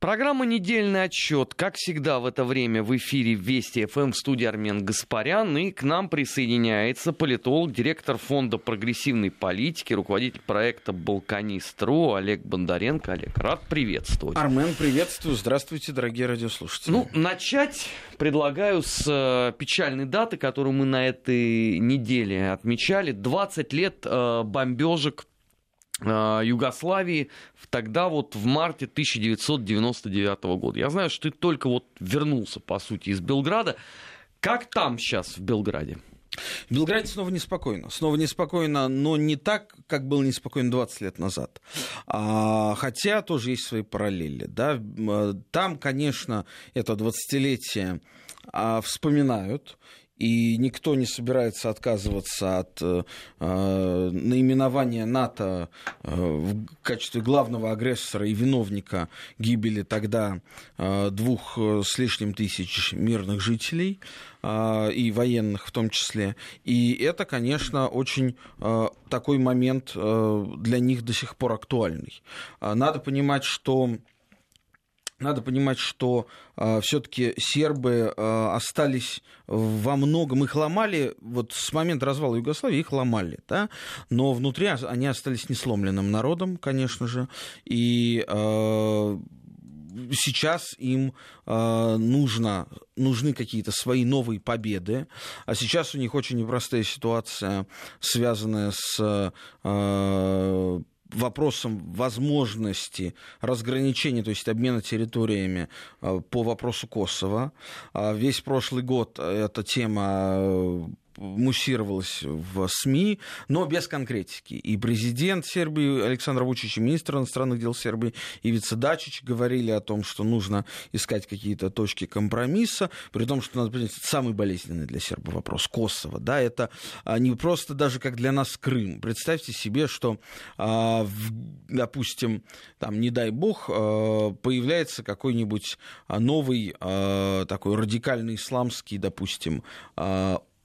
Программа «Недельный отчет». Как всегда в это время в эфире Вести ФМ в студии Армен Гаспарян. И к нам присоединяется политолог, директор Фонда прогрессивной политики, руководитель проекта «Балканист.ру» Олег Бондаренко. Олег, рад приветствовать. Армен, приветствую. Здравствуйте, дорогие радиослушатели. Ну, начать предлагаю с э, печальной даты, которую мы на этой неделе отмечали. 20 лет э, бомбежек Югославии тогда вот в марте 1999 года. Я знаю, что ты только вот вернулся, по сути, из Белграда. Как там сейчас в Белграде? В Белграде снова неспокойно. Снова неспокойно, но не так, как было неспокойно 20 лет назад. А, хотя тоже есть свои параллели. Да? Э, там, конечно, это 20-летие а, вспоминают и никто не собирается отказываться от э, э, наименования НАТО э, в качестве главного агрессора и виновника гибели тогда э, двух э, с лишним тысяч мирных жителей э, и военных в том числе. И это, конечно, очень э, такой момент э, для них до сих пор актуальный. Э, надо понимать, что надо понимать, что э, все-таки сербы э, остались во многом, их ломали, вот с момента развала Югославии их ломали, да, но внутри они остались несломленным народом, конечно же, и э, сейчас им э, нужно, нужны какие-то свои новые победы, а сейчас у них очень непростая ситуация, связанная с э, вопросом возможности разграничения, то есть обмена территориями э, по вопросу Косово. А весь прошлый год эта тема э, муссировалось в СМИ, но без конкретики. И президент Сербии Александр Вучич, и министр иностранных дел Сербии Ивица Дачич говорили о том, что нужно искать какие-то точки компромисса, при том, что, надо понять, это самый болезненный для сербов вопрос Косово. Да, это а, не просто даже как для нас Крым. Представьте себе, что, а, допустим, там, не дай бог, а, появляется какой-нибудь новый такой радикальный исламский, допустим,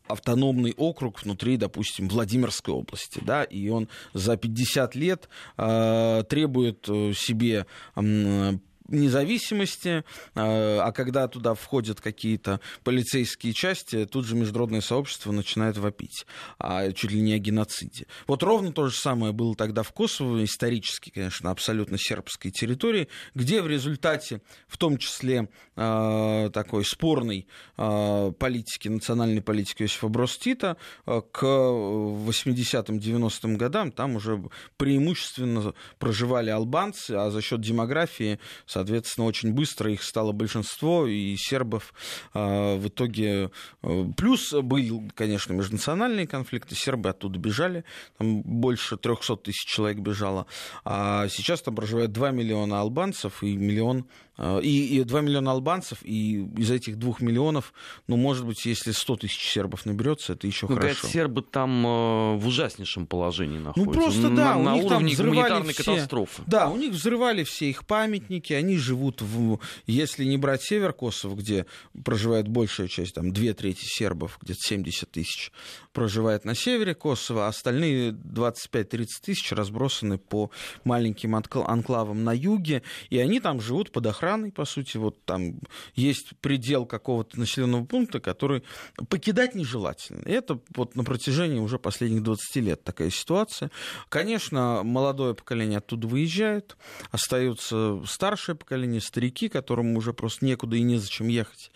автономный округ внутри, допустим, Владимирской области, да, и он за 50 лет э, требует себе э, независимости, а, а когда туда входят какие-то полицейские части, тут же международное сообщество начинает вопить, а чуть ли не о геноциде. Вот ровно то же самое было тогда в Косово, исторически, конечно, абсолютно сербской территории, где в результате, в том числе а, такой спорной а, политики, национальной политики Иосифа Брос Тита, к 80-м, 90-м годам там уже преимущественно проживали албанцы, а за счет демографии Соответственно, очень быстро их стало большинство, и сербов э, в итоге... Э, плюс был, конечно, межнациональные конфликты, сербы оттуда бежали, там больше 300 тысяч человек бежало, а сейчас там проживает 2 миллиона албанцев и миллион а, и, и 2 миллиона албанцев, и из этих 2 миллионов, ну, может быть, если 100 тысяч сербов наберется, это еще ну, хорошо. сербы там э, в ужаснейшем положении ну, находятся. Ну, просто, да, на, у на них уровне там гуманитарной все, катастрофы. Да, у них взрывали все их памятники, они живут в, если не брать север Косово, где проживает большая часть, там, две трети сербов, где-то 70 тысяч проживает на севере Косово, а остальные 25-30 тысяч разбросаны по маленьким анклавам на юге, и они там живут под охраной по сути, вот там есть предел какого-то населенного пункта, который покидать нежелательно. И это вот на протяжении уже последних 20 лет такая ситуация. Конечно, молодое поколение оттуда выезжает, остаются старшее поколение, старики, которым уже просто некуда и незачем ехать.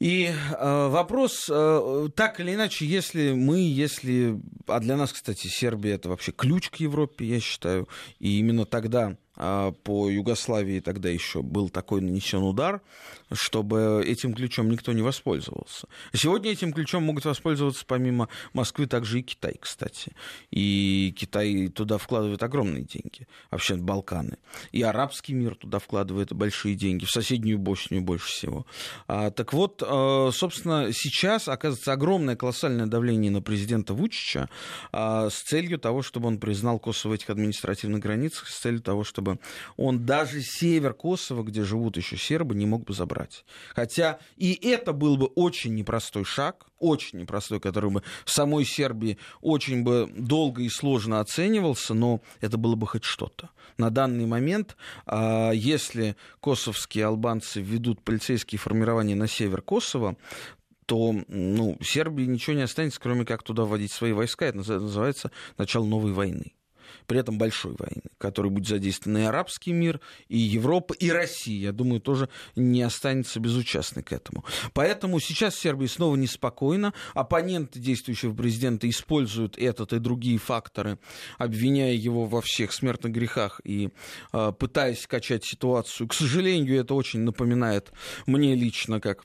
И э, вопрос, э, так или иначе, если мы, если... А для нас, кстати, Сербия это вообще ключ к Европе, я считаю. И именно тогда по Югославии тогда еще был такой нанесен удар, чтобы этим ключом никто не воспользовался. Сегодня этим ключом могут воспользоваться помимо Москвы также и Китай, кстати. И Китай туда вкладывает огромные деньги, вообще Балканы. И арабский мир туда вкладывает большие деньги, в соседнюю Боснию больше всего. А, так вот, а, собственно, сейчас оказывается огромное колоссальное давление на президента Вучича а, с целью того, чтобы он признал Косово в этих административных границах, с целью того, чтобы бы, он даже север Косово, где живут еще сербы, не мог бы забрать. Хотя и это был бы очень непростой шаг, очень непростой, который бы в самой Сербии очень бы долго и сложно оценивался, но это было бы хоть что-то. На данный момент, а, если косовские албанцы введут полицейские формирования на север Косово, то ну, Сербии ничего не останется, кроме как туда вводить свои войска. Это называется начало новой войны при этом большой войны, которой будет задействован и арабский мир, и Европа, и Россия. Я думаю, тоже не останется безучастной к этому. Поэтому сейчас в Сербии снова неспокойно. Оппоненты действующего президента используют этот и другие факторы, обвиняя его во всех смертных грехах и э, пытаясь качать ситуацию. К сожалению, это очень напоминает мне лично, как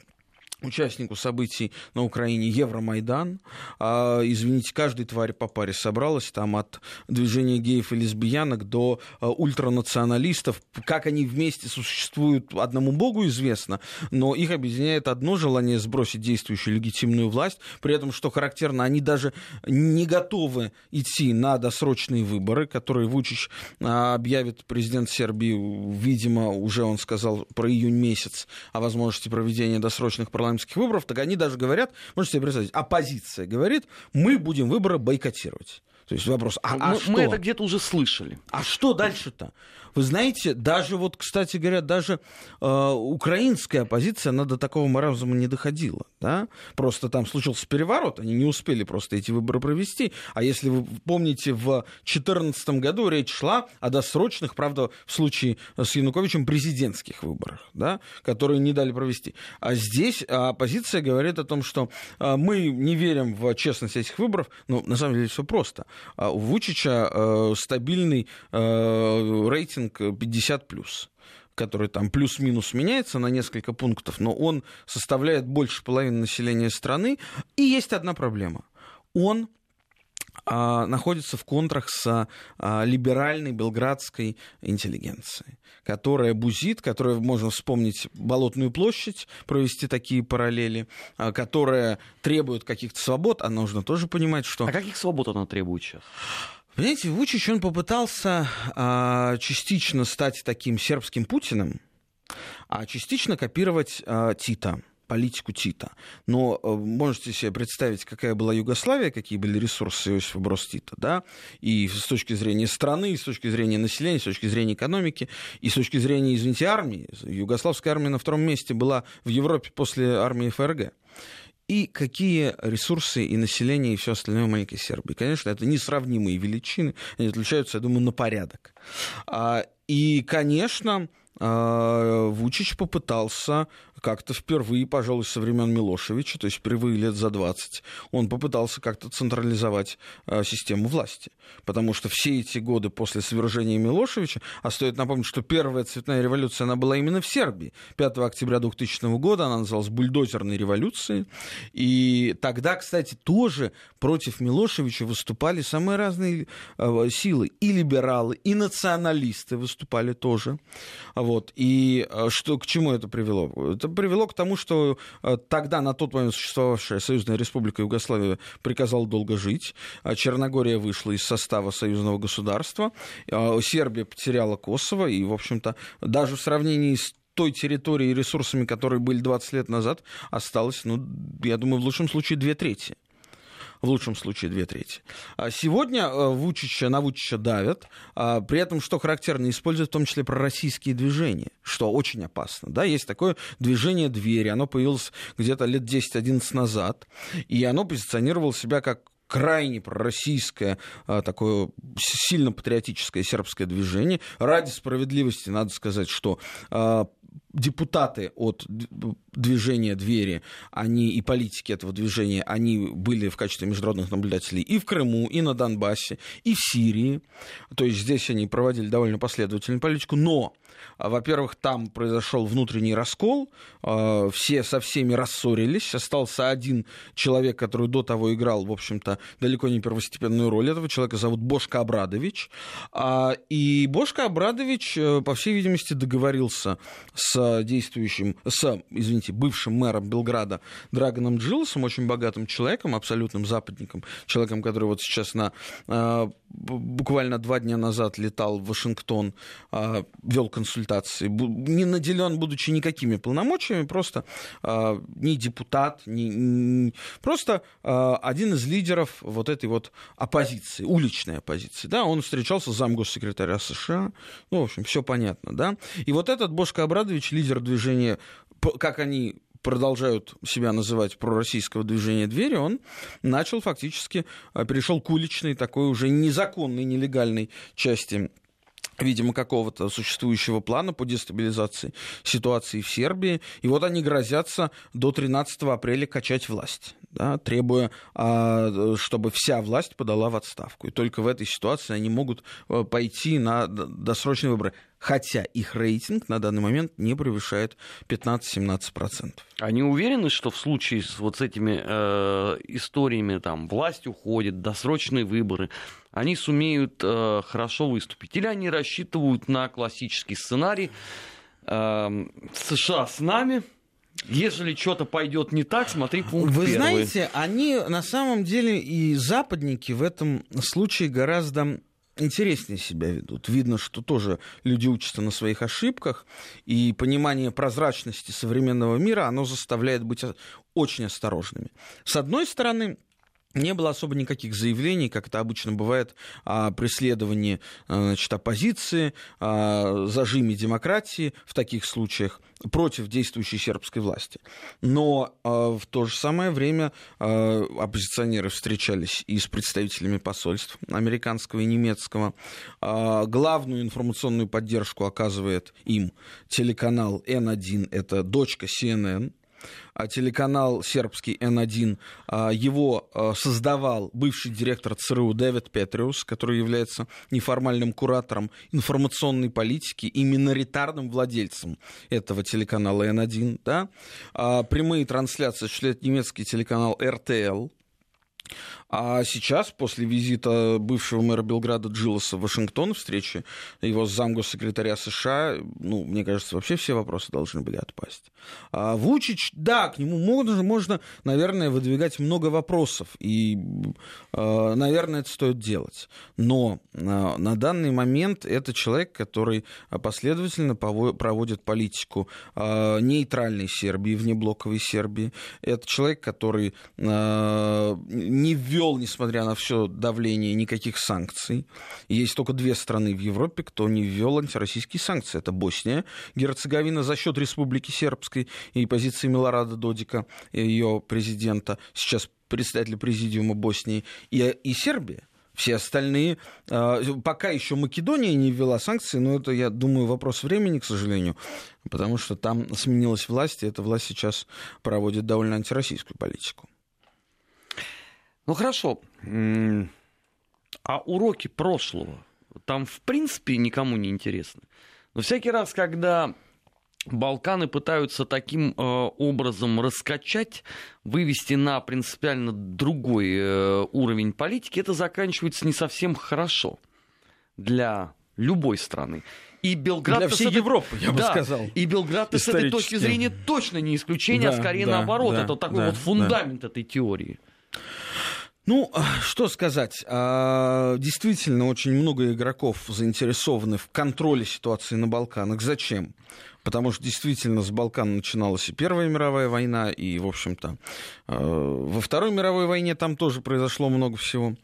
участнику событий на Украине Евромайдан. А, извините, каждая тварь по паре собралась, там от движения геев и лесбиянок до а, ультранационалистов. Как они вместе существуют, одному богу известно, но их объединяет одно желание сбросить действующую легитимную власть, при этом, что характерно, они даже не готовы идти на досрочные выборы, которые Вучич а, объявит президент Сербии, видимо, уже он сказал про июнь месяц о возможности проведения досрочных парламентских парламентских выборов, так они даже говорят, можете себе представить, оппозиция говорит, мы будем выборы бойкотировать. То есть вопрос, а, а мы, что? Мы это где-то уже слышали. А что дальше-то? Вы знаете, даже вот, кстати говоря, даже э, украинская оппозиция, она до такого маразма не доходила. Да? Просто там случился переворот, они не успели просто эти выборы провести. А если вы помните, в 2014 году речь шла о досрочных, правда, в случае с Януковичем, президентских выборах, да, которые не дали провести. А здесь оппозиция говорит о том, что э, мы не верим в честность этих выборов. Ну, на самом деле все просто. А у Вучича э, стабильный э, рейтинг рейтинг 50+, который там плюс-минус меняется на несколько пунктов, но он составляет больше половины населения страны. И есть одна проблема. Он а, находится в контрах с а, либеральной белградской интеллигенцией, которая бузит, которая, можно вспомнить Болотную площадь, провести такие параллели, а, которая требует каких-то свобод, а нужно тоже понимать, что... А каких свобод она требует сейчас? Понимаете, Вучич, он попытался а, частично стать таким сербским Путиным, а частично копировать а, Тита политику Тита. Но э, можете себе представить, какая была Югославия, какие были ресурсы Иосифа Брос Тита, да, и с точки зрения страны, и с точки зрения населения, с точки зрения экономики, и с точки зрения, извините, армии. Югославская армия на втором месте была в Европе после армии ФРГ и какие ресурсы и население и все остальное маленькой Сербии. Конечно, это несравнимые величины, они отличаются, я думаю, на порядок. А, и, конечно, Вучич попытался как-то впервые, пожалуй, со времен Милошевича, то есть впервые лет за 20, он попытался как-то централизовать а, систему власти. Потому что все эти годы после свержения Милошевича, а стоит напомнить, что первая цветная революция, она была именно в Сербии. 5 октября 2000 года она называлась бульдозерной революцией. И тогда, кстати, тоже против Милошевича выступали самые разные а, силы. И либералы, и националисты выступали тоже. Вот. И э, что, к чему это привело? Это привело к тому, что э, тогда, на тот момент существовавшая Союзная Республика Югославия приказала долго жить. А Черногория вышла из состава союзного государства. А Сербия потеряла Косово. И, в общем-то, даже в сравнении с той территорией и ресурсами, которые были 20 лет назад, осталось, ну, я думаю, в лучшем случае две трети в лучшем случае две трети. А сегодня э, Вучича, на Вучича давят, а при этом, что характерно, используют в том числе пророссийские движения, что очень опасно. Да? Есть такое движение «Двери», оно появилось где-то лет 10-11 назад, и оно позиционировало себя как крайне пророссийское, а, такое сильно патриотическое сербское движение. Ради справедливости надо сказать, что депутаты от движения «Двери», они и политики этого движения, они были в качестве международных наблюдателей и в Крыму, и на Донбассе, и в Сирии. То есть здесь они проводили довольно последовательную политику, но а, во-первых, там произошел внутренний раскол, а, все со всеми рассорились, остался один человек, который до того играл, в общем-то, далеко не первостепенную роль. Этого человека зовут Бошка Абрадович. А, и Бошка Абрадович, э, по всей видимости, договорился с с действующим, с, извините, бывшим мэром Белграда Драгоном Джилсом, очень богатым человеком, абсолютным западником, человеком, который вот сейчас на, буквально два дня назад летал в Вашингтон, вел консультации, не наделен, будучи никакими полномочиями, просто не депутат, не, не, просто один из лидеров вот этой вот оппозиции, уличной оппозиции. Да, он встречался с замгоссекретаря США, ну, в общем, все понятно, да. И вот этот Бошко Абрадович, лидер движения, как они продолжают себя называть пророссийского движения двери, он начал фактически, а, перешел к уличной, такой уже незаконной, нелегальной части видимо, какого-то существующего плана по дестабилизации ситуации в Сербии. И вот они грозятся до 13 апреля качать власть да, требуя, а, чтобы вся власть подала в отставку. И только в этой ситуации они могут э, пойти на досрочные выборы. Хотя их рейтинг на данный момент не превышает 15-17%. Они уверены, что в случае с вот с этими э, историями, там, власть уходит, досрочные выборы, они сумеют э, хорошо выступить? Или они рассчитывают на классический сценарий э, США с нами, если что-то пойдет не так, смотри пункт Вы первый. знаете, они на самом деле и западники в этом случае гораздо интереснее себя ведут. Видно, что тоже люди учатся на своих ошибках, и понимание прозрачности современного мира, оно заставляет быть очень осторожными. С одной стороны, не было особо никаких заявлений, как это обычно бывает, о преследовании значит, оппозиции, о зажиме демократии в таких случаях против действующей сербской власти. Но э, в то же самое время э, оппозиционеры встречались и с представителями посольств американского и немецкого. Э, главную информационную поддержку оказывает им телеканал N1, это дочка CNN, а телеканал сербский N1, а, его а, создавал бывший директор ЦРУ Дэвид Петриус, который является неформальным куратором информационной политики и миноритарным владельцем этого телеканала N1. Да? Прямые трансляции осуществляет немецкий телеканал RTL, а сейчас, после визита бывшего мэра Белграда Джилоса в Вашингтон, встречи его с замгоссекретаря США, ну, мне кажется, вообще все вопросы должны были отпасть. А Вучич, да, к нему можно, можно, наверное, выдвигать много вопросов, и, а, наверное, это стоит делать. Но а, на данный момент это человек, который последовательно проводит политику а, нейтральной Сербии, внеблоковой Сербии. Это человек, который не ввел, несмотря на все давление, никаких санкций. Есть только две страны в Европе, кто не ввел антироссийские санкции. Это Босния, Герцеговина за счет Республики Сербской и позиции Милорада Додика, ее президента, сейчас председателя президиума Боснии, и, и Сербия. Все остальные, а, пока еще Македония не ввела санкции, но это, я думаю, вопрос времени, к сожалению, потому что там сменилась власть, и эта власть сейчас проводит довольно антироссийскую политику. Ну хорошо. А уроки прошлого там в принципе никому не интересны. Но всякий раз, когда Балканы пытаются таким э, образом раскачать, вывести на принципиально другой э, уровень политики, это заканчивается не совсем хорошо для любой страны. И Белград для всей этой... Европы, я бы да, сказал. И Белград с этой точки зрения точно не исключение, а да, а скорее да, наоборот. Да, это такой да, вот фундамент да. этой теории. Ну, что сказать. А, действительно, очень много игроков заинтересованы в контроле ситуации на Балканах. Зачем? Потому что действительно с Балкан начиналась и Первая мировая война, и, в общем-то, а, во Второй мировой войне там тоже произошло много всего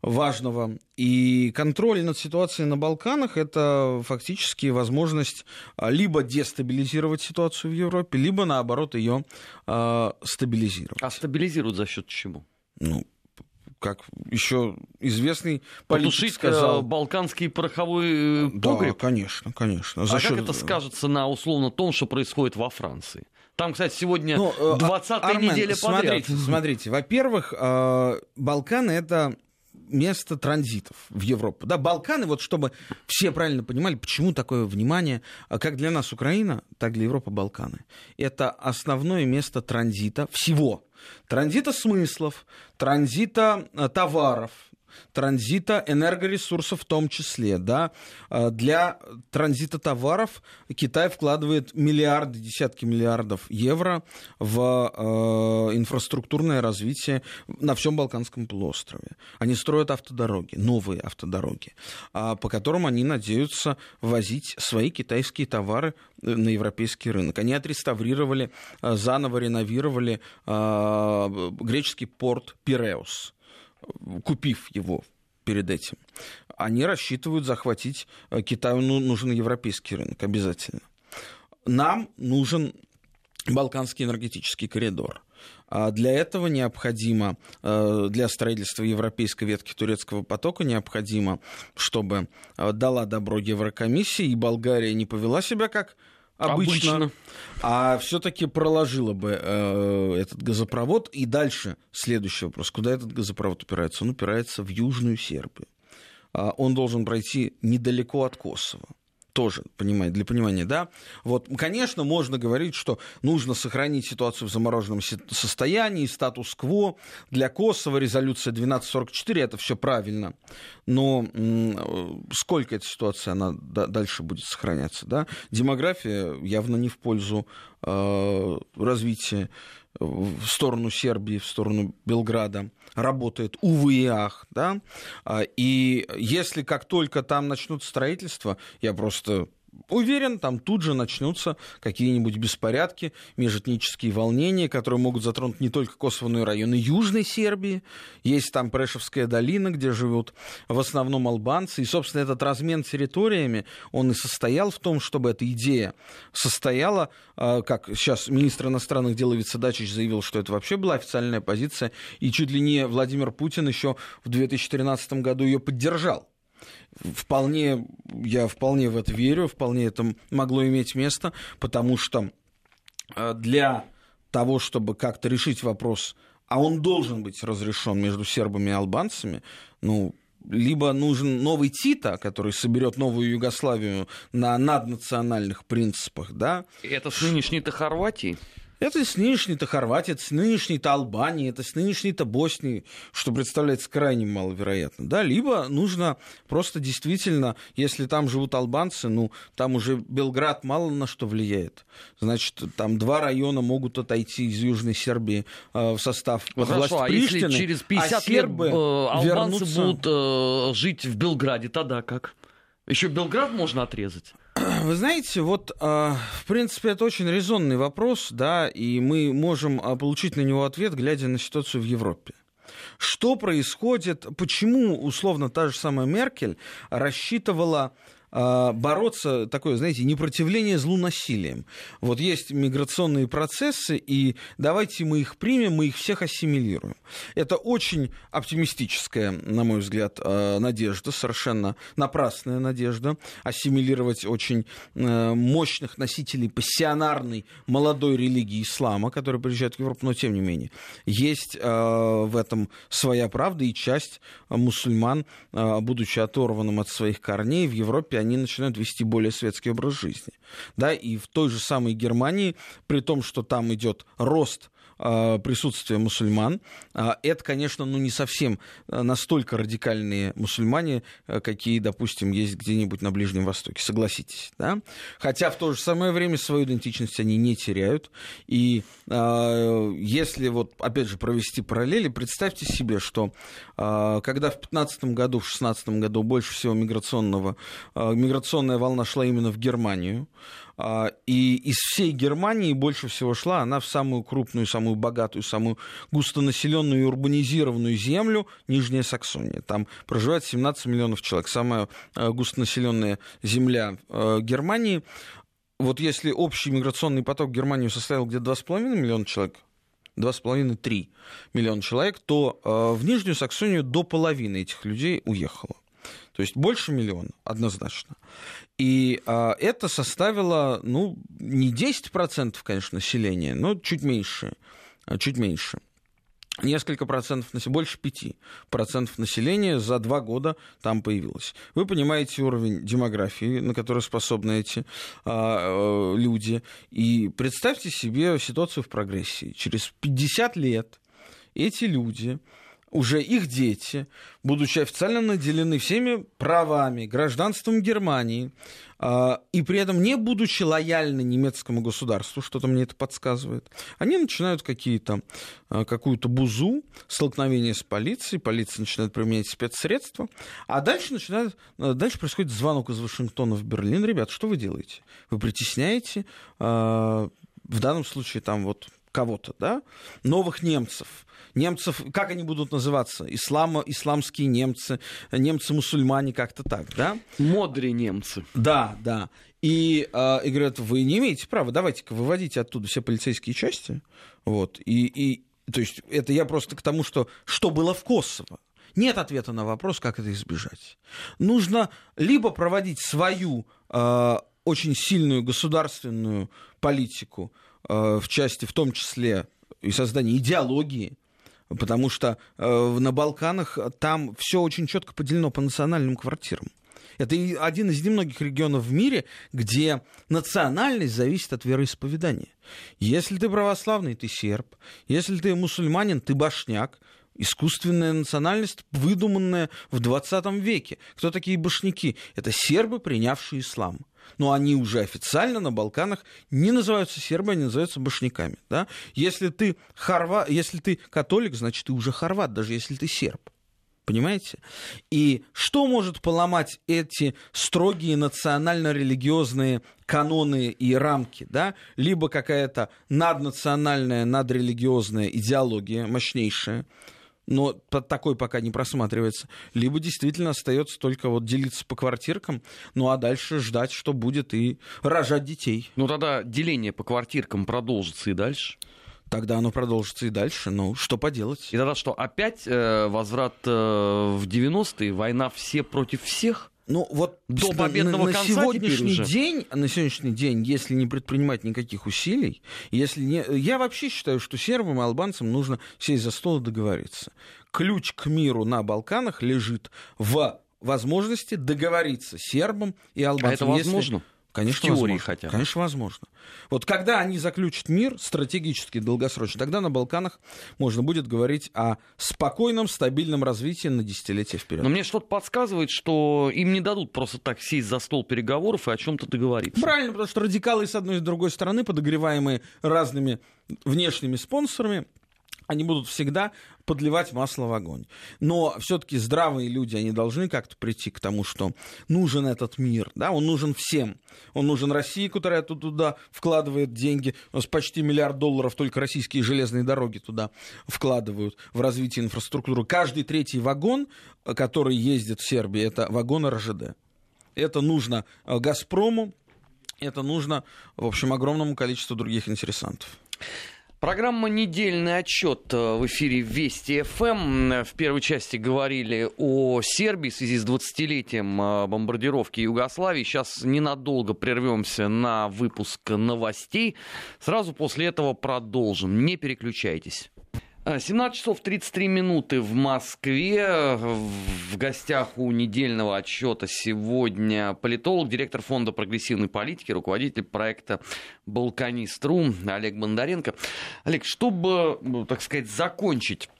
важного. И контроль над ситуацией на Балканах – это фактически возможность а, либо дестабилизировать ситуацию в Европе, либо, наоборот, ее стабилизировать. А стабилизируют за счет чего? Ну, как еще известный политик Потушить сказал... балканский пороховой э, погреб? Да, конечно, конечно. За а счет... как это скажется на условно том, что происходит во Франции? Там, кстати, сегодня ну, 20-я э, Армен, неделя подряд. Смотрите, смотрите. Во-первых, э, Балканы — это место транзитов в Европу. Да, Балканы, вот чтобы все правильно понимали, почему такое внимание, а как для нас Украина, так для Европы Балканы. Это основное место транзита всего. Транзита смыслов, транзита э, товаров, транзита энергоресурсов в том числе. Да? А, для транзита товаров Китай вкладывает миллиарды, десятки миллиардов евро в э, инфраструктурное развитие на всем Балканском полуострове. Они строят автодороги, новые автодороги, э, по которым они надеются возить свои китайские товары э, на европейский рынок. Они отреставрировали, э, заново реновировали э, греческий порт Пиреус купив его перед этим, они рассчитывают захватить э, Китаю ну, нужен европейский рынок обязательно. Нам нужен Балканский энергетический коридор. А для этого необходимо, э, для строительства европейской ветки турецкого потока необходимо, чтобы э, дала добро Еврокомиссия, и Болгария не повела себя как обычно, обычно. а все-таки проложила бы э, этот газопровод. И дальше следующий вопрос. Куда этот газопровод упирается? Он упирается в Южную Сербию. А он должен пройти недалеко от Косово тоже, понимаете, для понимания, да. Вот, конечно, можно говорить, что нужно сохранить ситуацию в замороженном состоянии, статус-кво. Для Косово резолюция 1244, это все правильно. Но сколько эта ситуация, она дальше будет сохраняться, да? Демография явно не в пользу э, развития в сторону Сербии, в сторону Белграда работает, увы и ах, да, а, и если как только там начнут строительство, я просто Уверен, там тут же начнутся какие-нибудь беспорядки, межэтнические волнения, которые могут затронуть не только Косово, но и районы Южной Сербии. Есть там Прешевская долина, где живут в основном албанцы. И, собственно, этот размен территориями, он и состоял в том, чтобы эта идея состояла, а, как сейчас министр иностранных дел Иvica Дачич заявил, что это вообще была официальная позиция, и чуть ли не Владимир Путин еще в 2013 году ее поддержал вполне, я вполне в это верю, вполне это могло иметь место, потому что э, для того, чтобы как-то решить вопрос, а он должен быть разрешен между сербами и албанцами, ну, либо нужен новый Тита, который соберет новую Югославию на наднациональных принципах, да. Это с нынешней-то Хорватии? Это с нынешней-то Хорватии, это с нынешней-то Албании, это с нынешней-то Боснии, что представляется крайне маловероятно. Да? Либо нужно просто действительно, если там живут албанцы, ну, там уже Белград мало на что влияет. Значит, там два района могут отойти из Южной Сербии э, в состав ну, власти хорошо, Приштины. А если через 50 а сербы лет э, албанцы вернутся... будут э, жить в Белграде, тогда как? Еще Белград можно отрезать? Вы знаете, вот, а, в принципе, это очень резонный вопрос, да, и мы можем а, получить на него ответ, глядя на ситуацию в Европе. Что происходит, почему, условно, та же самая Меркель рассчитывала бороться, такое, знаете, непротивление злу насилием. Вот есть миграционные процессы, и давайте мы их примем, мы их всех ассимилируем. Это очень оптимистическая, на мой взгляд, а, надежда, совершенно напрасная надежда, ассимилировать очень э, мощных носителей пассионарной молодой религии ислама, которые приезжают в Европу, но тем не менее. Есть а, в этом своя правда, и часть мусульман, будучи оторванным от своих корней, в Европе они начинают вести более светский образ жизни. Да, и в той же самой Германии, при том, что там идет рост а, присутствия мусульман. А, это, конечно, ну, не совсем а, настолько радикальные мусульмане, какие, допустим, есть где-нибудь на Ближнем Востоке, согласитесь. Да? Хотя в то же самое время свою идентичность они не теряют. И если, вот, опять же, провести параллели, представьте себе, что когда в 2015 году, в 2016 году больше всего миграционного, миграционная волна шла именно в Германию, и из всей Германии больше всего шла она в самую крупную, самую богатую, самую густонаселенную и урбанизированную землю Нижняя Саксония. Там проживает 17 миллионов человек. Самая а, густонаселенная земля а, Германии. Вот если общий миграционный поток в Германию составил где-то 2,5 миллиона человек, 2,5-3 миллиона человек, то в Нижнюю Саксонию до половины этих людей уехало. То есть больше миллиона, однозначно. И а, это составило, ну, не 10%, конечно, населения, но чуть меньше. А, чуть меньше. Несколько процентов, больше 5 процентов населения за два года там появилось. Вы понимаете уровень демографии, на который способны эти а, э, люди. И представьте себе ситуацию в прогрессии. Через 50 лет эти люди уже их дети, будучи официально наделены всеми правами, гражданством Германии, э, и при этом не будучи лояльны немецкому государству, что-то мне это подсказывает, они начинают какие-то, э, какую-то бузу, столкновение с полицией, полиция начинает применять спецсредства, а дальше, начинает, э, дальше происходит звонок из Вашингтона в Берлин. Ребят, что вы делаете? Вы притесняете, в данном случае, там вот кого-то, да, новых немцев. Немцев, как они будут называться? Ислама, исламские немцы, немцы-мусульмане, как-то так, да? Модри немцы. Да, да. И, э, и говорят, вы не имеете права, давайте-ка выводите оттуда все полицейские части. Вот. И, и, то есть это я просто к тому, что что было в Косово. Нет ответа на вопрос, как это избежать. Нужно либо проводить свою э, очень сильную государственную политику, в части, в том числе и создания идеологии, потому что э, на Балканах там все очень четко поделено по национальным квартирам. Это один из немногих регионов в мире, где национальность зависит от вероисповедания. Если ты православный, ты серб. Если ты мусульманин, ты башняк. Искусственная национальность, выдуманная в 20 веке. Кто такие башняки? Это сербы, принявшие ислам но они уже официально на Балканах не называются сербами, они называются башняками. Да? Если, ты хорва... если ты католик, значит, ты уже хорват, даже если ты серб. Понимаете? И что может поломать эти строгие национально-религиозные каноны и рамки? Да? Либо какая-то наднациональная, надрелигиозная идеология мощнейшая, но такой пока не просматривается. Либо действительно остается только вот делиться по квартиркам, ну а дальше ждать, что будет, и рожать детей. Ну тогда деление по квартиркам продолжится и дальше. Тогда оно продолжится и дальше. Ну, что поделать? И тогда что, опять э, возврат э, в 90-е, война все против всех? Ну вот до победного на, на конца сегодняшний уже. день, на сегодняшний день, если не предпринимать никаких усилий, если не, я вообще считаю, что сербам и албанцам нужно сесть за стол и договориться. Ключ к миру на Балканах лежит в возможности договориться сербам и албанцам. А это возможно? Если Конечно, в теории возможно. хотя бы. Конечно, возможно. Вот когда они заключат мир стратегически долгосрочно, тогда на Балканах можно будет говорить о спокойном, стабильном развитии на десятилетия вперед. Но мне что-то подсказывает, что им не дадут просто так сесть за стол переговоров и о чем-то договориться. Правильно, потому что радикалы с одной и с другой стороны, подогреваемые разными внешними спонсорами, они будут всегда подливать масло в огонь. Но все-таки здравые люди, они должны как-то прийти к тому, что нужен этот мир, да, он нужен всем. Он нужен России, которая туда вкладывает деньги. У нас почти миллиард долларов только российские железные дороги туда вкладывают в развитие инфраструктуры. Каждый третий вагон, который ездит в Сербии, это вагон РЖД. Это нужно э, «Газпрому», это нужно, в общем, огромному количеству других интересантов. Программа «Недельный отчет» в эфире Вести ФМ. В первой части говорили о Сербии в связи с 20-летием э, бомбардировки Югославии. Сейчас ненадолго прервемся на выпуск новостей. Сразу после этого продолжим. Не переключайтесь. 17 часов 33 минуты в Москве. В гостях у недельного отчета сегодня политолог, директор фонда прогрессивной политики, руководитель проекта «Балканист.ру» Олег Бондаренко. Олег, чтобы, ну, так сказать, закончить Э,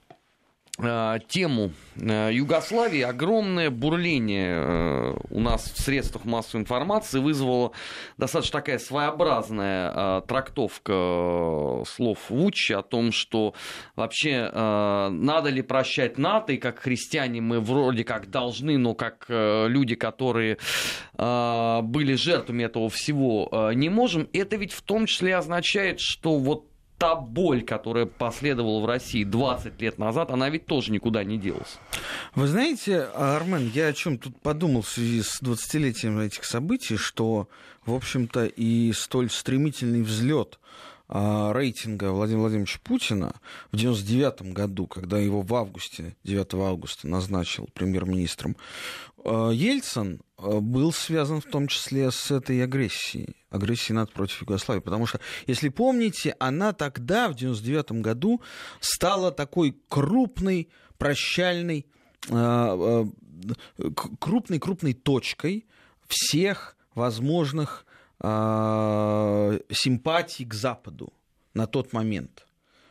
тему э, Югославии огромное бурление э, у нас в средствах массовой информации вызвало достаточно такая своеобразная трактовка слов Вучи о том, что вообще надо ли прощать НАТО, и как христиане мы вроде как должны, но как люди, которые были жертвами этого всего, не можем. Это ведь в том числе означает, что вот та боль, которая последовала в России 20 лет назад, она ведь тоже никуда не делась. Вы знаете, Армен, я о чем тут подумал в связи с 20-летием этих событий, что, в общем-то, и столь стремительный взлет а, рейтинга Владимира Владимировича Путина в 1999 году, когда его в августе, 9 августа назначил премьер-министром, а, Ельцин был связан в том числе с этой агрессией, агрессией НАТО против Югославии. Потому что, если помните, она тогда, в 1999 году, стала такой крупной, прощальной, крупной-крупной точкой всех возможных симпатий к Западу на тот момент.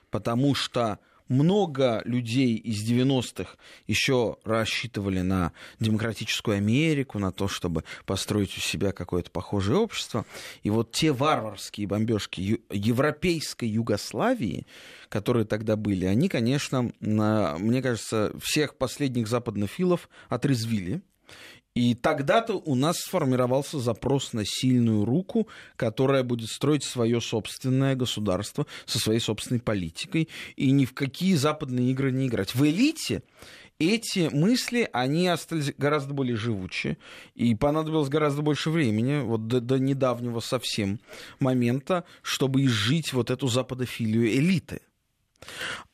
Потому что много людей из 90-х еще рассчитывали на демократическую Америку, на то, чтобы построить у себя какое-то похожее общество. И вот те варварские бомбежки европейской Югославии, которые тогда были, они, конечно, мне кажется, всех последних западнофилов отрезвили. И тогда-то у нас сформировался запрос на сильную руку, которая будет строить свое собственное государство со своей собственной политикой и ни в какие западные игры не играть. В элите эти мысли, они остались гораздо более живучие, и понадобилось гораздо больше времени, вот до, до недавнего совсем момента, чтобы изжить вот эту западофилию элиты.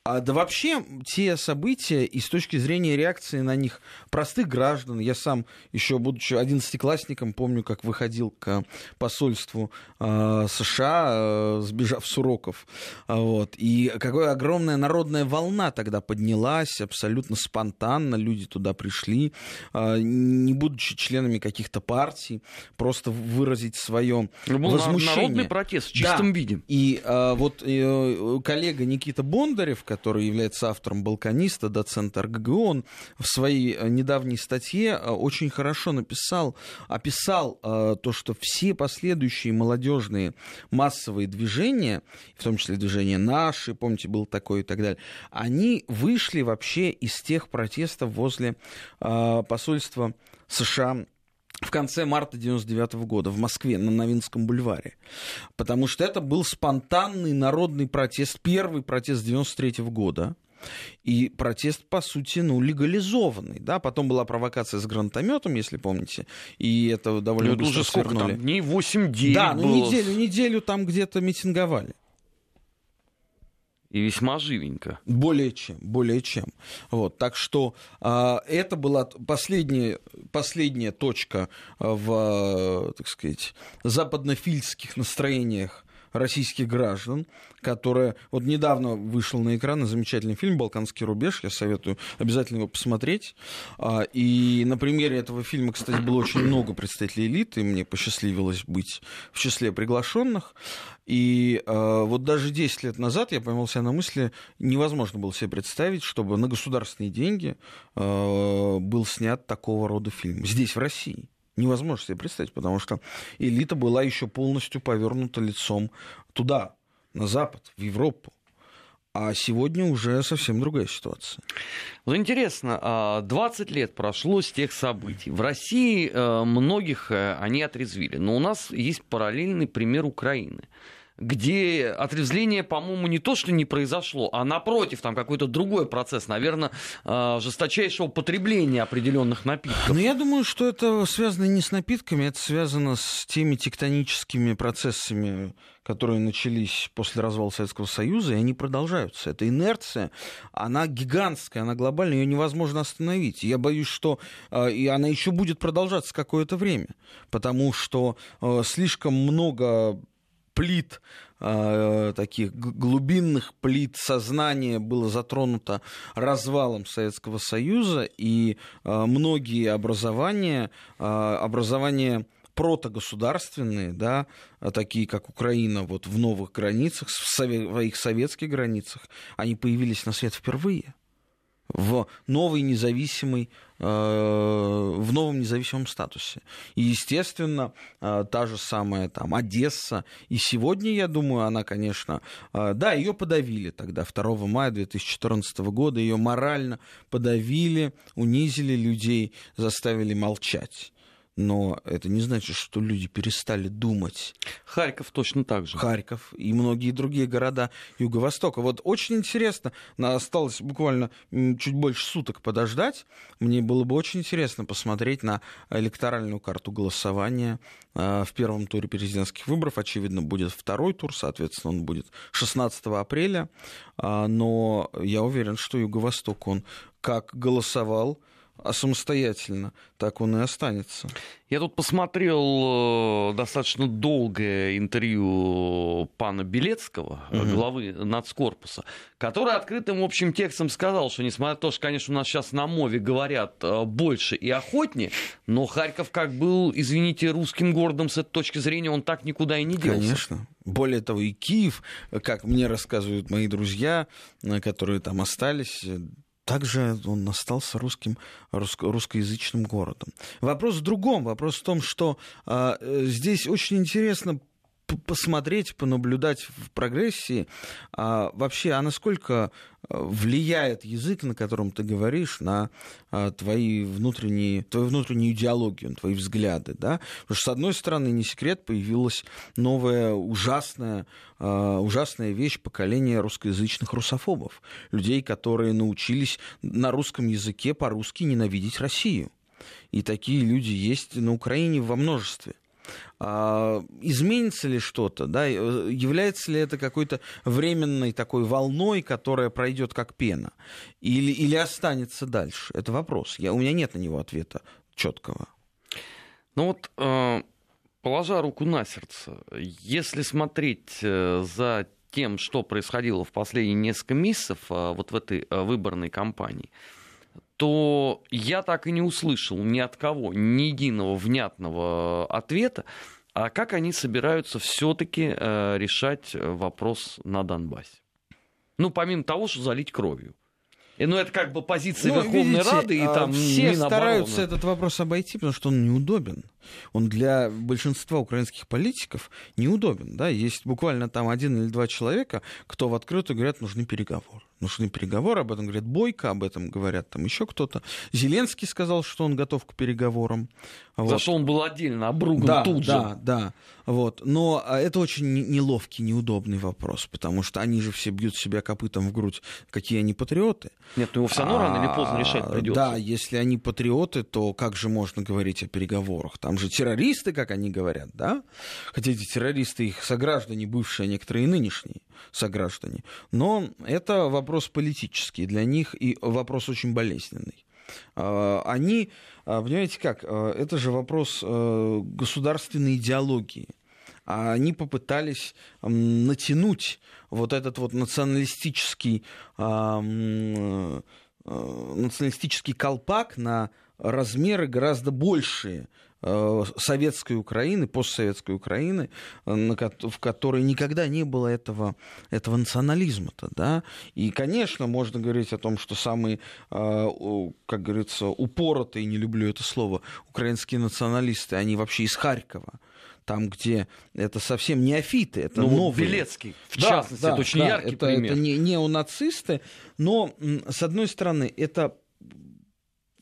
А, да вообще, те события и с точки зрения реакции на них простых граждан, я сам еще будучи одиннадцатиклассником, помню, как выходил к посольству э, США, э, сбежав с уроков, вот, и какая огромная народная волна тогда поднялась, абсолютно спонтанно, люди туда пришли, э, не будучи членами каких-то партий, просто выразить свое ну, возмущение. Народный протест в чистом да. виде. И э, вот э, коллега Никита Бондарев, который является автором «Балканиста», доцент РГГУ, он в своей э, недавней статье э, очень хорошо написал, описал э, то, что все последующие молодежные массовые движения, в том числе движение «Наши», помните, был такое и так далее, они вышли вообще из тех протестов возле посольства США в конце марта 99 года в Москве на Новинском бульваре. Потому что это был спонтанный народный протест, первый протест 93 года. И протест, по сути, ну, легализованный. Да? Потом была провокация с гранатометом, если помните. И это довольно ну, быстро уже сколько свернули. там? Дней 8-9 Да, ну неделю, неделю там где-то митинговали. И весьма живенько. Более чем, более чем. Вот, так что э, это была последняя, последняя точка в, так сказать, западнофильских настроениях российских граждан, которая... Вот недавно вышел на экраны замечательный фильм «Балканский рубеж», я советую обязательно его посмотреть. А, и на примере этого фильма, кстати, было очень много представителей элиты, мне посчастливилось быть в числе приглашенных. И э, вот даже 10 лет назад я поймал себя на мысли, невозможно было себе представить, чтобы на государственные деньги э, был снят такого рода фильм здесь, в России невозможно себе представить, потому что элита была еще полностью повернута лицом туда, на Запад, в Европу. А сегодня уже совсем другая ситуация. Ну, интересно, 20 а, лет прошло с тех событий. В России э, многих э, они отрезвили. Но у нас есть параллельный пример Украины где отрезвление, по-моему, не то, что не произошло, а напротив, там какой-то другой процесс, наверное, э, жесточайшего потребления определенных напитков. Ну, я думаю, что это связано не с напитками, это связано с теми тектоническими процессами, которые начались после развала Советского Союза, и они продолжаются. Эта инерция, она гигантская, она глобальная, ее невозможно остановить. Я боюсь, что э, и она еще будет продолжаться какое-то время, потому что э, слишком много плит, э, таких глубинных плит сознания было затронуто развалом Советского Союза, и э, многие образования, э, образования протогосударственные, да, такие как Украина, вот в новых границах, в своих советских границах, они появились на свет впервые в новой независимой, э, в новом независимом статусе. И, естественно, э, та же самая там Одесса. И сегодня, я думаю, она, конечно, э, да, ее подавили тогда, 2 мая 2014 года, ее морально подавили, унизили людей, заставили молчать но это не значит, что люди перестали думать. Харьков точно так же. Харьков и многие другие города Юго-Востока. Вот очень интересно, осталось буквально чуть больше суток подождать. Мне было бы очень интересно посмотреть на электоральную карту голосования э, в первом туре президентских выборов. Очевидно, будет второй тур, соответственно, он будет 16 апреля. А, но я уверен, что Юго-Восток, он как голосовал а самостоятельно, так он и останется. Я тут посмотрел э, достаточно долгое интервью пана Белецкого, угу. главы нацкорпуса, который открытым общим текстом сказал, что несмотря на то, что, конечно, у нас сейчас на мове говорят э, больше и охотнее, но Харьков как был, извините, русским городом с этой точки зрения, он так никуда и не делся. Конечно. Более того, и Киев, как мне рассказывают мои друзья, которые там остались, также он остался русским, русско, русскоязычным городом. Вопрос в другом. Вопрос в том, что а, э, здесь очень интересно посмотреть, понаблюдать в прогрессии, а, вообще, а насколько э, влияет язык, на котором ты говоришь, на а, твои внутренние, твою внутреннюю идеологию, на твои взгляды, да? Потому что, с одной стороны, не секрет, появилась новая ужасная, а, ужасная вещь поколения русскоязычных русофобов, людей, которые научились на русском языке по-русски ненавидеть Россию. И такие люди есть на Украине во множестве. А, изменится ли что-то, да, э, является ли это какой-то временной такой волной, которая пройдет как пена, или, или останется дальше? Это вопрос. Я, у меня нет на него ответа четкого. Ну вот, э, положа руку на сердце, если смотреть э, за тем, что происходило в последние несколько месяцев вот в этой выборной кампании, то я так и не услышал ни от кого ни единого внятного ответа, а как они собираются все-таки э, решать вопрос на Донбассе. Ну, помимо того, что залить кровью. И, ну, это как бы позиция ну, Верховной видите, Рады, и а, там все стараются этот вопрос обойти, потому что он неудобен. Он для большинства украинских политиков неудобен. Да? Есть буквально там один или два человека, кто в открытую говорят, нужны переговоры нужны переговоры, об этом говорят Бойко, об этом говорят там еще кто-то. Зеленский сказал, что он готов к переговорам. Вот. За что он был отдельно обруган да, тут да, же. Да, да. Вот. Но а, это очень неловкий, неудобный вопрос, потому что они же все бьют себя копытом в грудь, какие они патриоты. Нет, ну его все равно а, рано или поздно решать придется. Да, если они патриоты, то как же можно говорить о переговорах? Там же террористы, как они говорят, да? Хотя эти террористы, их сограждане, бывшие, некоторые и нынешние сограждане. Но это вопрос политический для них и вопрос очень болезненный. А, они, а, понимаете как, а, это же вопрос государственной идеологии. Они попытались натянуть вот этот вот националистический, националистический колпак на размеры гораздо большие, Э, советской Украины, постсоветской Украины, э, в которой никогда не было этого, этого национализма-то, да, и, конечно, можно говорить о том, что самые, э, как говорится, упоротые, не люблю это слово, украинские националисты, они вообще из Харькова, там, где это совсем неофиты, это ну, новые. Белецкий, в да, частности, да, это очень да, яркий это, пример. Это не, неонацисты, но, с одной стороны, это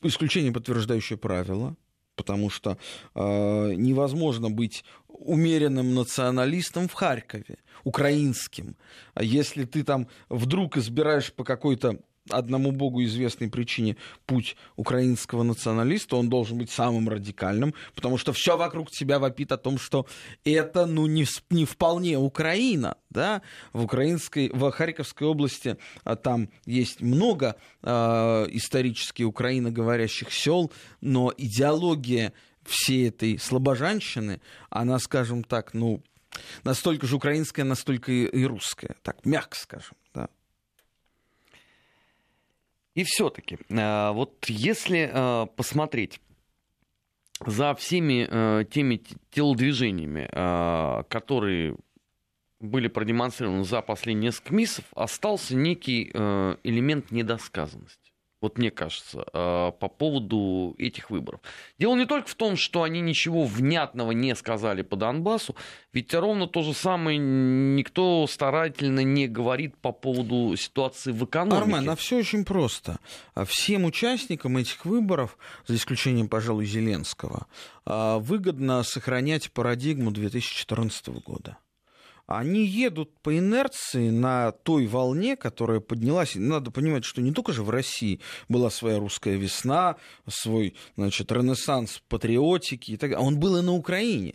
исключение, подтверждающее правило, потому что э, невозможно быть умеренным националистом в Харькове, украинским. А если ты там вдруг избираешь по какой-то одному богу известной причине путь украинского националиста, он должен быть самым радикальным, потому что все вокруг тебя вопит о том, что это ну, не, не вполне Украина. Да? В, украинской, в Харьковской области а, там есть много э, исторически украиноговорящих сел, но идеология всей этой слабожанщины, она, скажем так, ну, настолько же украинская, настолько и, русская, так, мягко скажем. И все-таки, э, вот если э, посмотреть за всеми э, теми телодвижениями, которые были продемонстрированы за последние несколько месяцев, остался некий элемент недосказанности вот мне кажется, э, по поводу этих выборов. Дело не только в том, что они ничего внятного не сказали по Донбассу, ведь ровно то же самое никто старательно не говорит по поводу ситуации в экономике. Армен, а все очень просто. Всем участникам этих выборов, за исключением, пожалуй, Зеленского, э, выгодно сохранять парадигму 2014 года они едут по инерции на той волне, которая поднялась. Надо понимать, что не только же в России была своя русская весна, свой значит, ренессанс патриотики и так далее. Он был и на Украине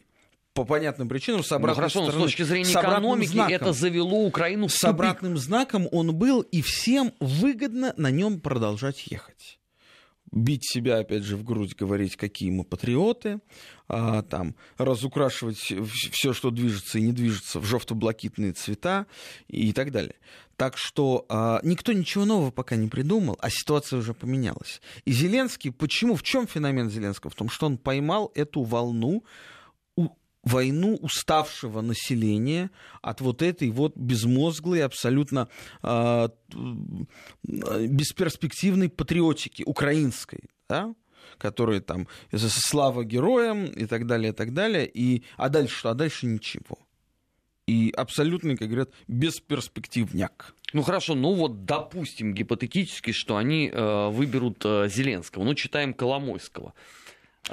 по понятным причинам с обратной ну, хорошо, стороны. с точки зрения экономики знаком, это завело Украину в С обратным знаком он был, и всем выгодно на нем продолжать ехать. Бить себя, опять же, в грудь, говорить, какие мы патриоты, а, там, разукрашивать все, что движется и не движется в жовто-блакитные цвета и так далее. Так что а, никто ничего нового пока не придумал, а ситуация уже поменялась. И Зеленский, почему, в чем феномен Зеленского? В том, что он поймал эту волну войну уставшего населения от вот этой вот безмозглой, абсолютно э, бесперспективной патриотики украинской, да? которые там слава героям и так далее, и так далее. И, а дальше что? А дальше ничего. И абсолютно, как говорят, бесперспективняк. Ну хорошо, ну вот допустим гипотетически, что они э, выберут э, Зеленского. Ну, читаем Коломойского.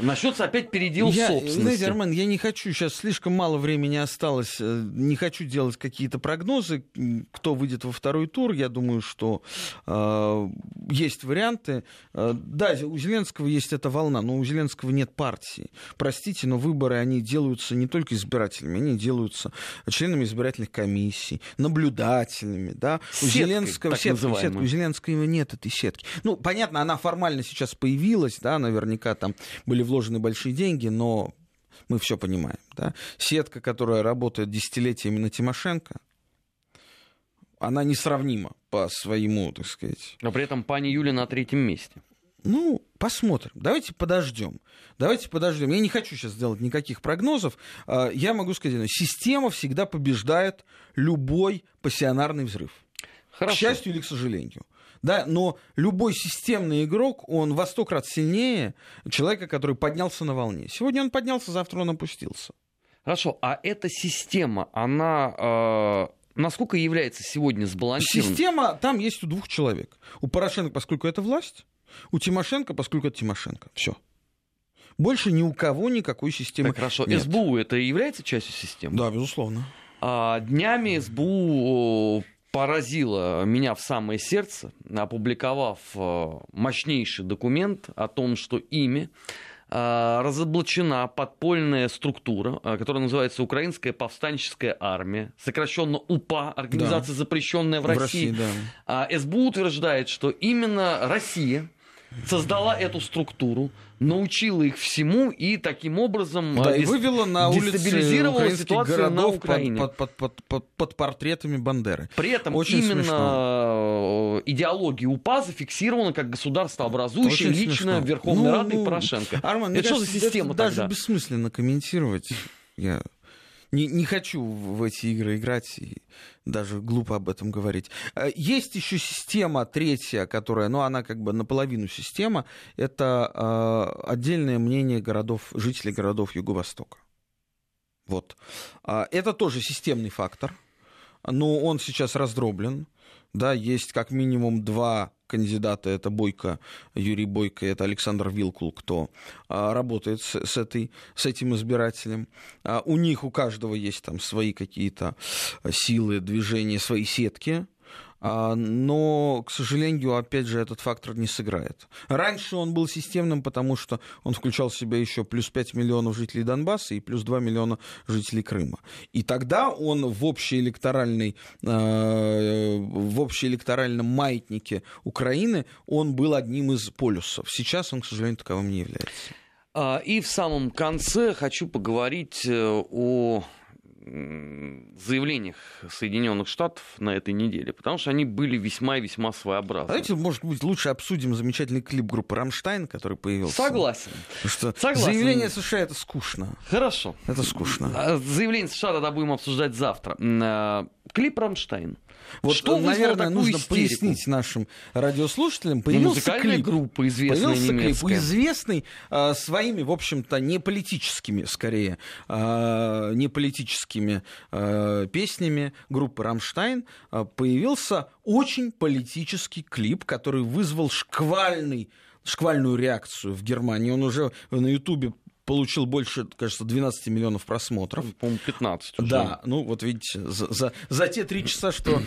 Начнется опять передел я, собственности. Знаете, Армен, я не хочу, сейчас слишком мало времени осталось, э, не хочу делать какие-то прогнозы, кто выйдет во второй тур. Я думаю, что э, есть варианты. Э, да, у Зеленского есть эта волна, но у Зеленского нет партии. Простите, но выборы, они делаются не только избирателями, они делаются членами избирательных комиссий, наблюдателями. Да? Сеткой, у Зеленского, сетка, сетка, у Зеленского нет этой сетки. Ну, понятно, она формально сейчас появилась, да, наверняка там были вложены большие деньги, но мы все понимаем. Да? Сетка, которая работает десятилетиями на Тимошенко, она несравнима по своему, так сказать. Но при этом пани Юля на третьем месте. Ну, посмотрим. Давайте подождем. Давайте подождем. Я не хочу сейчас сделать никаких прогнозов. А, я могу сказать, система всегда побеждает любой пассионарный взрыв. Хорошо. К счастью или к сожалению да, но любой системный игрок, он во сто крат сильнее человека, который поднялся на волне. Сегодня он поднялся, завтра он опустился. Хорошо, а эта система, она э, насколько является сегодня сбалансированной? Система там есть у двух человек. У Порошенко, поскольку это власть, у Тимошенко, поскольку это Тимошенко. Все. Больше ни у кого никакой системы так, хорошо. нет. СБУ это является частью системы? Да, безусловно. А, днями СБУ поразило меня в самое сердце, опубликовав э, мощнейший документ о том, что ими э, разоблачена подпольная структура, э, которая называется Украинская повстанческая армия, сокращенно УПА, организация, да. запрещенная в, в России. России да. А СБУ утверждает, что именно Россия создала эту структуру, научила их всему и таким образом да, дес... и вывела на улицы ситуацию на Украине. Под, под, под, под, под портретами Бандеры. При этом Очень именно смешно. идеология УПА зафиксирована как государствообразующая лично смешно. Верховной ну, Радой ну, Порошенко. Арман, это что кажется, за система это тогда? Даже бессмысленно комментировать. Я не, не хочу в эти игры играть и даже глупо об этом говорить. Э, есть еще система третья, которая, ну, она как бы наполовину система, это э, отдельное мнение городов, жителей городов Юго-Востока. Вот. А, это тоже системный фактор, но он сейчас раздроблен. Да, есть как минимум два кандидата, это Бойко, Юрий Бойко, это Александр Вилкул, кто а, работает с, с, этой, с этим избирателем. А, у них, у каждого есть там свои какие-то силы, движения, свои сетки, а, но, к сожалению, опять же, этот фактор не сыграет. Раньше он был системным, потому что он включал в себя еще плюс 5 миллионов жителей Донбасса и плюс 2 миллиона жителей Крыма. И тогда он в общей электоральной, а, в общей электоральном маятнике Украины он был одним из полюсов. Сейчас он, к сожалению, таковым не является. А, и в самом конце хочу поговорить э, о заявлениях Соединенных Штатов на этой неделе, потому что они были весьма и весьма своеобразны. Давайте, может быть, лучше обсудим замечательный клип группы «Рамштайн», который появился. Согласен. Потому что Согласен. заявление США — это скучно. Хорошо. Это скучно. А, заявление США тогда будем обсуждать завтра. Клип «Рамштайн». Вот, что наверное, нужно истерику? пояснить нашим радиослушателям. Появился ну, клип. группа известная Появился немецкая. клип, известный э, своими, в общем-то, не политическими, скорее, э, не политическими э, песнями группы «Рамштайн». Э, появился очень политический клип, который вызвал шквальный шквальную реакцию в Германии. Он уже на Ютубе получил больше, кажется, 12 миллионов просмотров. По-моему, 15 уже. Да, ну вот видите, за, за, за те три часа, что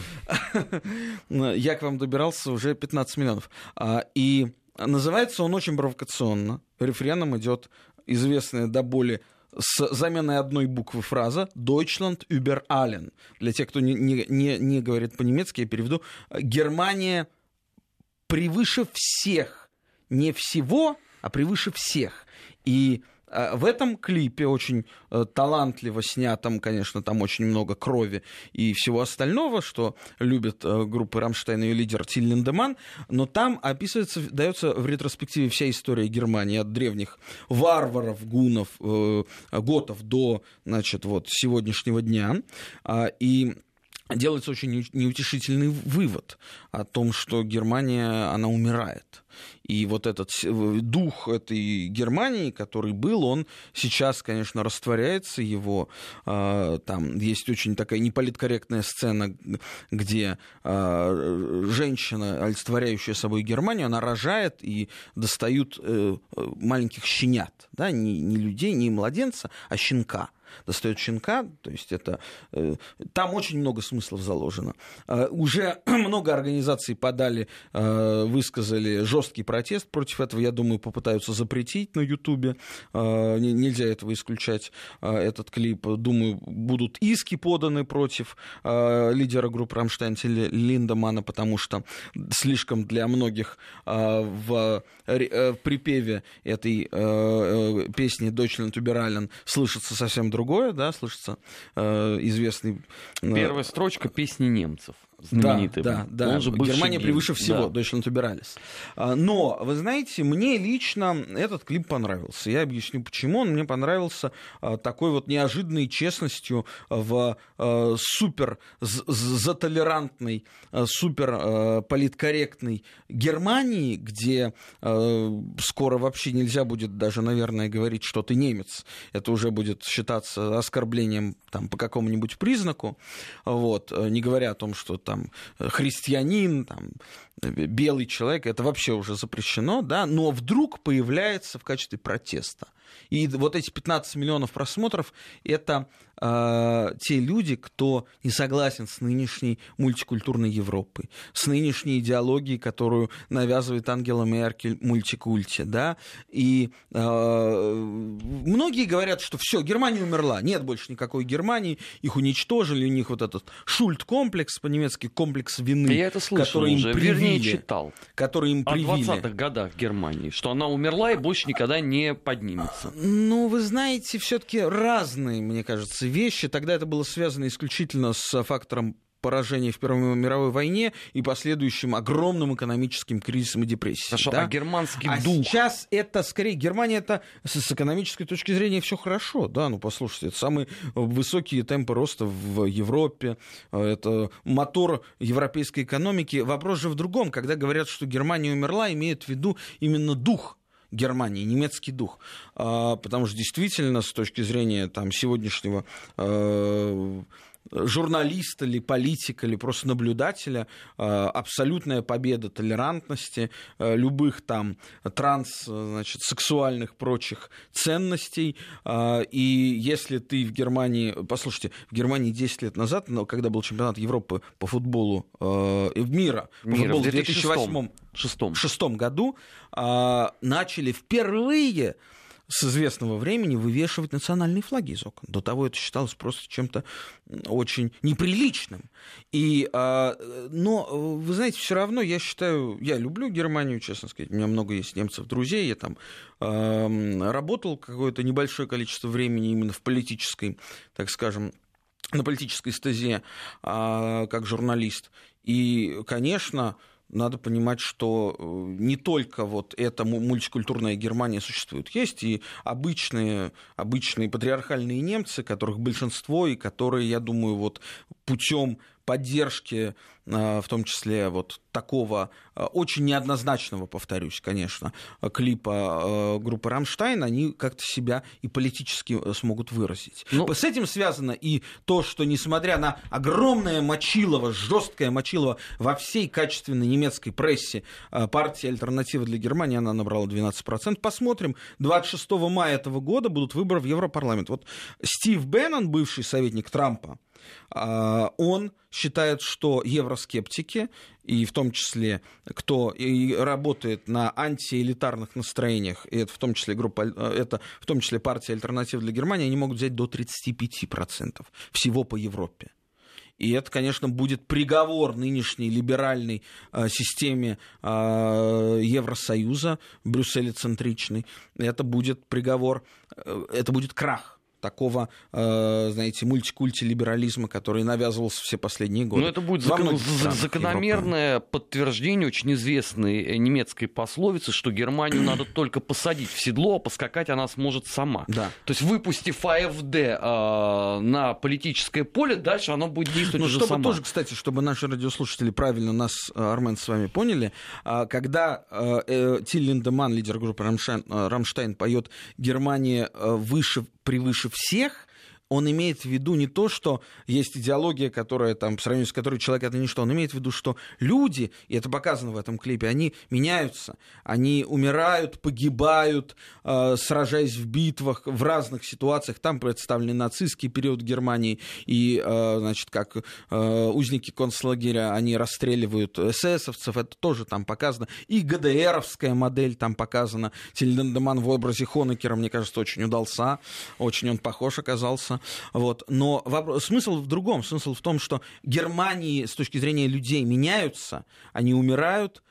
я к вам добирался, уже 15 миллионов. А, и называется он очень провокационно. Рефреном идет известная до боли с заменой одной буквы фраза «Deutschland über allen». Для тех, кто не, не, не, не говорит по-немецки, я переведу «Германия превыше всех не всего, а превыше всех. И в этом клипе очень э, талантливо снятом, конечно, там очень много крови и всего остального, что любит э, группа Рамштайн и лидер Тиль Линдеман, но там описывается, дается в ретроспективе вся история Германии от древних варваров, гунов, э, готов до, значит, вот сегодняшнего дня. А, и делается очень неутешительный вывод о том, что Германия, она умирает. И вот этот дух этой Германии, который был, он сейчас, конечно, растворяется. Его э, там есть очень такая неполиткорректная сцена, где э, женщина, олицетворяющая собой Германию, она рожает и достают э, маленьких щенят, да, не, не людей, не младенца, а щенка достает щенка, то есть это э, там очень много смыслов заложено. Э, уже много организаций подали, э, высказали жесткий протест против этого. Я думаю, попытаются запретить на Ютубе. Э, нельзя этого исключать. Этот клип, думаю, будут иски поданы против лидера группы Рамштайн Линдемана, потому что слишком для многих э, в, припеве этой э, песни «Deutschland Überallen» слышится совсем другое другое, да, слышится э, известный... Э, Первая строчка песни немцев знаменитый. Да, да, да. Он же Германия превыше всего, да. Deutschland Убирались. Но, вы знаете, мне лично этот клип понравился. Я объясню, почему. Он мне понравился а, такой вот неожиданной честностью в а, супер затолерантной, а, супер политкорректной Германии, где скоро вообще нельзя будет даже, наверное, говорить, что ты немец. Это уже будет считаться оскорблением там, по какому-нибудь признаку. Вот. Не говоря о том, что там э, христианин, там, э, белый человек, это вообще уже запрещено, да, но вдруг появляется в качестве протеста. И вот эти 15 миллионов просмотров – это э, те люди, кто не согласен с нынешней мультикультурной Европой, с нынешней идеологией, которую навязывает Ангела Меркель мультикульте, да, и э, многие говорят, что все, Германия умерла, нет больше никакой Германии, их уничтожили, у них вот этот шульт-комплекс, по-немецки комплекс вины, Я это слышал который уже, им привили, вернее, читал. Который им привили. О 20-х годах Германии, что она умерла и больше никогда не поднимется. Ну, вы знаете, все-таки разные, мне кажется, вещи. Тогда это было связано исключительно с фактором поражения в Первой мировой войне и последующим огромным экономическим кризисом и депрессией. Хорошо, да? а германский а дух? сейчас это скорее... Германия это с экономической точки зрения все хорошо, да, ну послушайте, это самые высокие темпы роста в Европе, это мотор европейской экономики. Вопрос же в другом, когда говорят, что Германия умерла, имеют в виду именно дух Германии, немецкий дух. А, потому что действительно, с точки зрения там, сегодняшнего э, журналиста или политика, или просто наблюдателя, э, абсолютная победа толерантности, э, любых там транс, значит, сексуальных прочих ценностей. Э, и если ты в Германии, послушайте, в Германии 10 лет назад, когда был чемпионат Европы по футболу мира, по мира футболу в 2008 шестом году, начали впервые с известного времени вывешивать национальные флаги из окон. До того это считалось просто чем-то очень неприличным. И, а, но, вы знаете, все равно я считаю, я люблю Германию, честно сказать. У меня много есть немцев друзей. Я там работал какое-то небольшое количество времени именно в политической, так скажем, на политической стезе а, как журналист. И, конечно, надо понимать, что э, не только вот эта мультикультурная Германия существует. Есть и обычные, обычные патриархальные немцы, которых большинство, и которые, я думаю, вот путем поддержки, а, в том числе вот такого а, очень неоднозначного, повторюсь, конечно, клипа а, группы «Рамштайн», они как-то себя и политически э, смогут выразить. Ну... С этим связано и то, что, несмотря на огромное мочилово, жесткое мочилово во всей качественной немецкой прессе, партия «Альтернатива для Германии», она набрала 12%. Посмотрим, 26 мая этого года будут выборы в Европарламент. Вот Стив Беннон, бывший советник Трампа, он считает, что евроскептики, и в том числе кто и работает на антиэлитарных настроениях, и это в том числе группа, это в том числе партия «Альтернатива для Германии», они могут взять до 35% всего по Европе. И это, конечно, будет приговор нынешней либеральной э, системе э, Евросоюза, брюсселецентричной. Это будет приговор, э, это будет крах такого, э, знаете, мультикульти-либерализма, который навязывался все последние годы. Но это будет закон... закономерное Европы. подтверждение очень известной немецкой пословицы, что Германию надо только посадить в седло, а поскакать она сможет сама. Да. То есть выпустив АФД э, на политическое поле, дальше оно будет действовать ну, уже чтобы сама. тоже, кстати, чтобы наши радиослушатели правильно нас, э, Армен, с вами поняли, а, когда э, э, Тиль Линдеман, лидер группы Рамштайн, Рамштайн поет «Германия выше превыше всех, он имеет в виду не то, что есть идеология, которая там, по сравнению с которой человек это ничто, он имеет в виду, что люди, и это показано в этом клипе, они меняются, они умирают, погибают, э, сражаясь в битвах, в разных ситуациях. Там представлены нацистский период Германии, и, э, значит, как э, узники концлагеря, они расстреливают эсэсовцев, это тоже там показано. И ГДРовская модель там показана. Тильдендеман в образе Хонекера, мне кажется, очень удался, очень он похож оказался. Вот. Но вопрос, смысл в другом. Смысл в том, что Германии с точки зрения людей меняются, они умирают,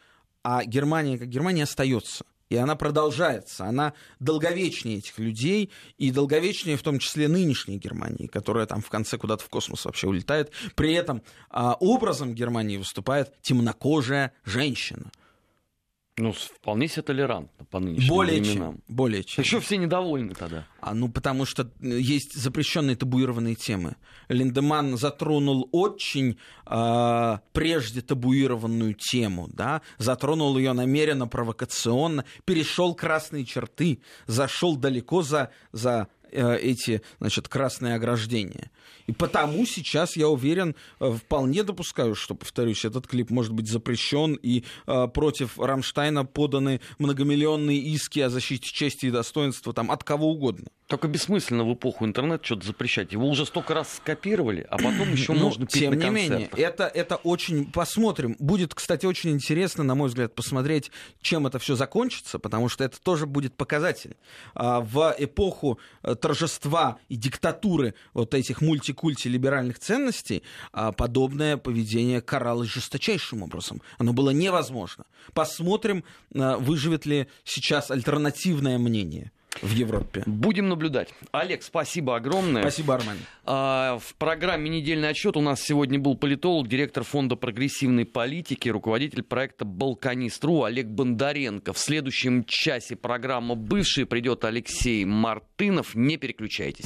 а Германия как Германия остается. И она продолжается, она долговечнее этих людей, и долговечнее в том числе нынешней Германии, которая там в конце куда-то в космос вообще улетает. При этом а, образом Германии выступает темнокожая женщина. Ну, вполне себе толерантно по нынешним более временам. Чем, более чем. Еще все недовольны тогда. А, ну, потому что э, есть запрещенные табуированные темы. Линдеман затронул очень э, прежде табуированную тему, да, затронул ее намеренно, провокационно, перешел красные черты, зашел далеко за, за эти, значит, красные ограждения. И потому сейчас, я уверен, э, вполне допускаю, что, повторюсь, этот клип может быть запрещен, и э, против Рамштайна поданы многомиллионные иски о защите чести и достоинства там, от кого угодно. Только бессмысленно в эпоху интернета что-то запрещать. Его уже столько раз скопировали, а потом еще ну, можно петь Тем на не менее, это, это очень... Посмотрим. Будет, кстати, очень интересно, на мой взгляд, посмотреть, чем это все закончится, потому что это тоже будет показатель. А, в эпоху э, торжества и диктатуры вот этих мультикульти либеральных ценностей а, подобное поведение каралось жесточайшим образом. Оно было невозможно. Посмотрим, а, выживет ли сейчас альтернативное мнение в Европе. Будем наблюдать. Олег, спасибо огромное. Спасибо, Арман. А, в программе «Недельный отчет» у нас сегодня был политолог, директор Фонда прогрессивной политики, руководитель проекта «Балканист.ру» Олег Бондаренко. В следующем часе программа «Бывший» придет Алексей Мартынов. Не переключайтесь.